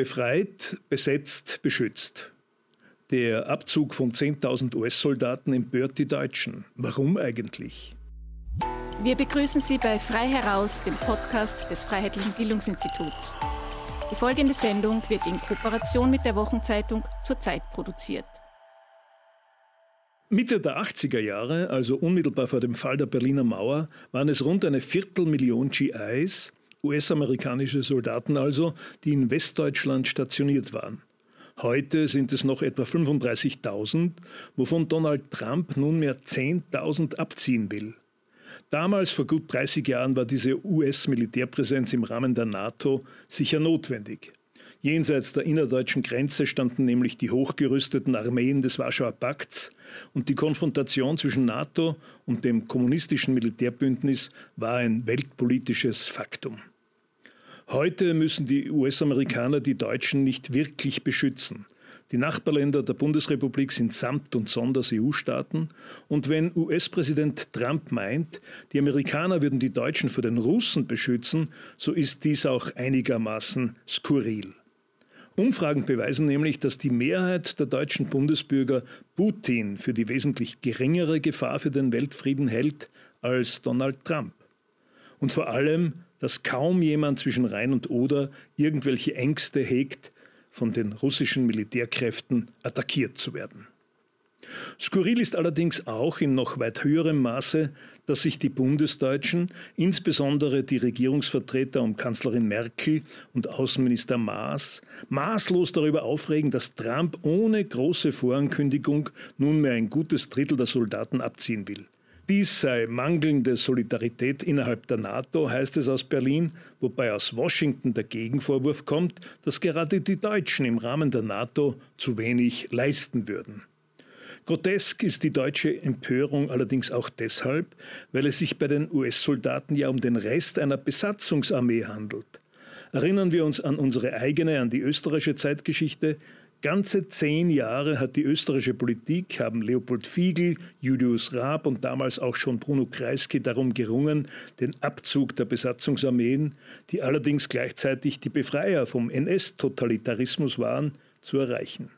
Befreit, besetzt, beschützt. Der Abzug von 10.000 US-Soldaten empört die Deutschen. Warum eigentlich? Wir begrüßen Sie bei Frei heraus, dem Podcast des Freiheitlichen Bildungsinstituts. Die folgende Sendung wird in Kooperation mit der Wochenzeitung zur Zeit produziert. Mitte der 80er Jahre, also unmittelbar vor dem Fall der Berliner Mauer, waren es rund eine Viertelmillion GIs, US-amerikanische Soldaten also, die in Westdeutschland stationiert waren. Heute sind es noch etwa 35.000, wovon Donald Trump nunmehr 10.000 abziehen will. Damals, vor gut 30 Jahren, war diese US-Militärpräsenz im Rahmen der NATO sicher notwendig. Jenseits der innerdeutschen Grenze standen nämlich die hochgerüsteten Armeen des Warschauer Pakts und die Konfrontation zwischen NATO und dem kommunistischen Militärbündnis war ein weltpolitisches Faktum. Heute müssen die US-Amerikaner die Deutschen nicht wirklich beschützen. Die Nachbarländer der Bundesrepublik sind samt und sonders EU-Staaten. Und wenn US-Präsident Trump meint, die Amerikaner würden die Deutschen vor den Russen beschützen, so ist dies auch einigermaßen skurril. Umfragen beweisen nämlich, dass die Mehrheit der deutschen Bundesbürger Putin für die wesentlich geringere Gefahr für den Weltfrieden hält als Donald Trump. Und vor allem, dass kaum jemand zwischen Rhein und Oder irgendwelche Ängste hegt, von den russischen Militärkräften attackiert zu werden. Skurril ist allerdings auch in noch weit höherem Maße, dass sich die Bundesdeutschen, insbesondere die Regierungsvertreter um Kanzlerin Merkel und Außenminister Maas, maßlos darüber aufregen, dass Trump ohne große Vorankündigung nunmehr ein gutes Drittel der Soldaten abziehen will. Dies sei mangelnde Solidarität innerhalb der NATO, heißt es aus Berlin, wobei aus Washington der Gegenvorwurf kommt, dass gerade die Deutschen im Rahmen der NATO zu wenig leisten würden. Grotesk ist die deutsche Empörung allerdings auch deshalb, weil es sich bei den US-Soldaten ja um den Rest einer Besatzungsarmee handelt. Erinnern wir uns an unsere eigene, an die österreichische Zeitgeschichte, Ganze zehn Jahre hat die österreichische Politik, haben Leopold Fiegel, Julius Raab und damals auch schon Bruno Kreisky darum gerungen, den Abzug der Besatzungsarmeen, die allerdings gleichzeitig die Befreier vom NS-Totalitarismus waren, zu erreichen.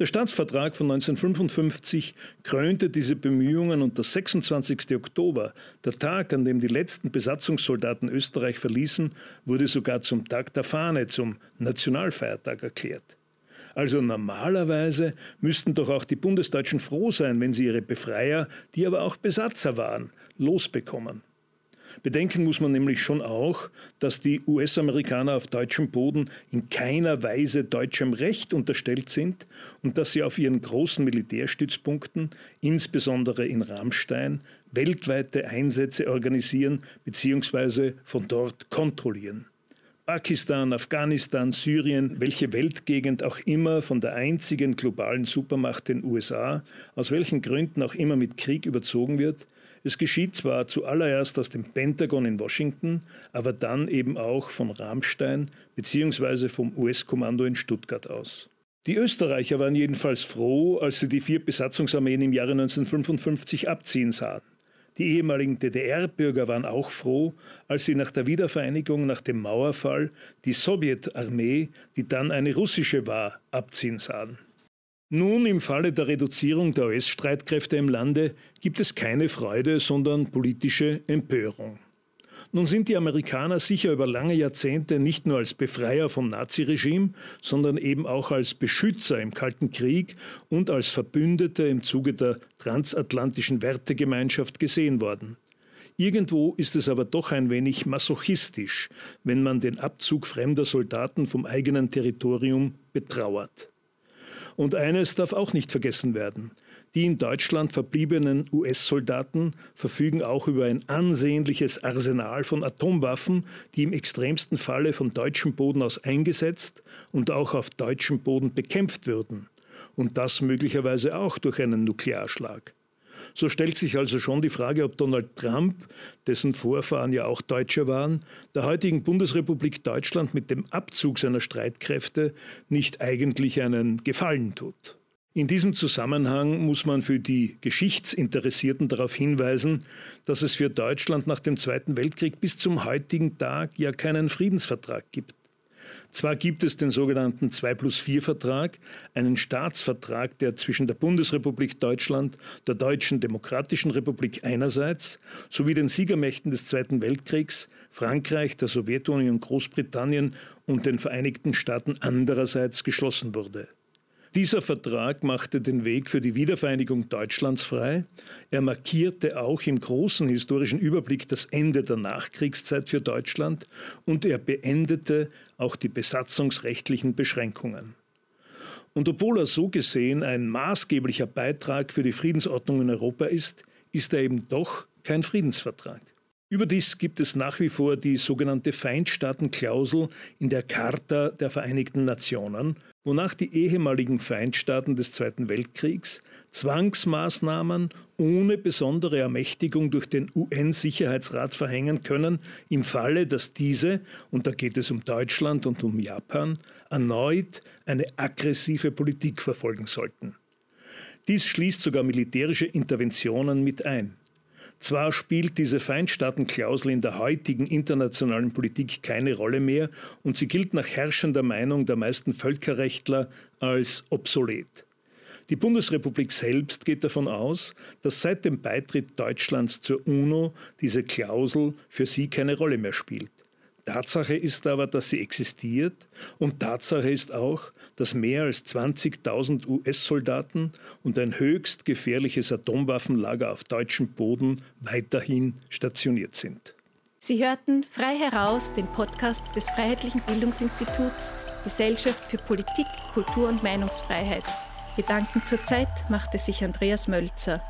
Der Staatsvertrag von 1955 krönte diese Bemühungen und der 26. Oktober, der Tag, an dem die letzten Besatzungssoldaten Österreich verließen, wurde sogar zum Tag der Fahne, zum Nationalfeiertag erklärt. Also normalerweise müssten doch auch die Bundesdeutschen froh sein, wenn sie ihre Befreier, die aber auch Besatzer waren, losbekommen. Bedenken muss man nämlich schon auch, dass die US-Amerikaner auf deutschem Boden in keiner Weise deutschem Recht unterstellt sind und dass sie auf ihren großen Militärstützpunkten, insbesondere in Rammstein, weltweite Einsätze organisieren bzw. von dort kontrollieren. Pakistan, Afghanistan, Syrien, welche Weltgegend auch immer von der einzigen globalen Supermacht den USA, aus welchen Gründen auch immer mit Krieg überzogen wird, es geschieht zwar zuallererst aus dem Pentagon in Washington, aber dann eben auch von Ramstein bzw. vom US-Kommando in Stuttgart aus. Die Österreicher waren jedenfalls froh, als sie die vier Besatzungsarmeen im Jahre 1955 abziehen sahen. Die ehemaligen DDR-Bürger waren auch froh, als sie nach der Wiedervereinigung nach dem Mauerfall die Sowjetarmee, die dann eine russische war, abziehen sahen. Nun, im Falle der Reduzierung der US-Streitkräfte im Lande gibt es keine Freude, sondern politische Empörung. Nun sind die Amerikaner sicher über lange Jahrzehnte nicht nur als Befreier vom Naziregime, sondern eben auch als Beschützer im Kalten Krieg und als Verbündete im Zuge der transatlantischen Wertegemeinschaft gesehen worden. Irgendwo ist es aber doch ein wenig masochistisch, wenn man den Abzug fremder Soldaten vom eigenen Territorium betrauert. Und eines darf auch nicht vergessen werden. Die in Deutschland verbliebenen US-Soldaten verfügen auch über ein ansehnliches Arsenal von Atomwaffen, die im extremsten Falle von deutschem Boden aus eingesetzt und auch auf deutschem Boden bekämpft würden. Und das möglicherweise auch durch einen Nuklearschlag. So stellt sich also schon die Frage, ob Donald Trump, dessen Vorfahren ja auch Deutsche waren, der heutigen Bundesrepublik Deutschland mit dem Abzug seiner Streitkräfte nicht eigentlich einen Gefallen tut. In diesem Zusammenhang muss man für die Geschichtsinteressierten darauf hinweisen, dass es für Deutschland nach dem Zweiten Weltkrieg bis zum heutigen Tag ja keinen Friedensvertrag gibt. Zwar gibt es den sogenannten 2 plus 4 Vertrag, einen Staatsvertrag, der zwischen der Bundesrepublik Deutschland, der Deutschen Demokratischen Republik einerseits sowie den Siegermächten des Zweiten Weltkriegs, Frankreich, der Sowjetunion, Großbritannien und den Vereinigten Staaten andererseits geschlossen wurde. Dieser Vertrag machte den Weg für die Wiedervereinigung Deutschlands frei. Er markierte auch im großen historischen Überblick das Ende der Nachkriegszeit für Deutschland und er beendete auch die besatzungsrechtlichen Beschränkungen. Und obwohl er so gesehen ein maßgeblicher Beitrag für die Friedensordnung in Europa ist, ist er eben doch kein Friedensvertrag. Überdies gibt es nach wie vor die sogenannte Feindstaatenklausel in der Charta der Vereinigten Nationen, wonach die ehemaligen Feindstaaten des Zweiten Weltkriegs Zwangsmaßnahmen ohne besondere Ermächtigung durch den UN-Sicherheitsrat verhängen können, im Falle, dass diese, und da geht es um Deutschland und um Japan, erneut eine aggressive Politik verfolgen sollten. Dies schließt sogar militärische Interventionen mit ein. Zwar spielt diese Feindstaatenklausel in der heutigen internationalen Politik keine Rolle mehr und sie gilt nach herrschender Meinung der meisten Völkerrechtler als obsolet. Die Bundesrepublik selbst geht davon aus, dass seit dem Beitritt Deutschlands zur UNO diese Klausel für sie keine Rolle mehr spielt. Tatsache ist aber, dass sie existiert und Tatsache ist auch, dass mehr als 20.000 US-Soldaten und ein höchst gefährliches Atomwaffenlager auf deutschem Boden weiterhin stationiert sind. Sie hörten frei heraus den Podcast des Freiheitlichen Bildungsinstituts Gesellschaft für Politik, Kultur und Meinungsfreiheit. Gedanken zur Zeit machte sich Andreas Mölzer.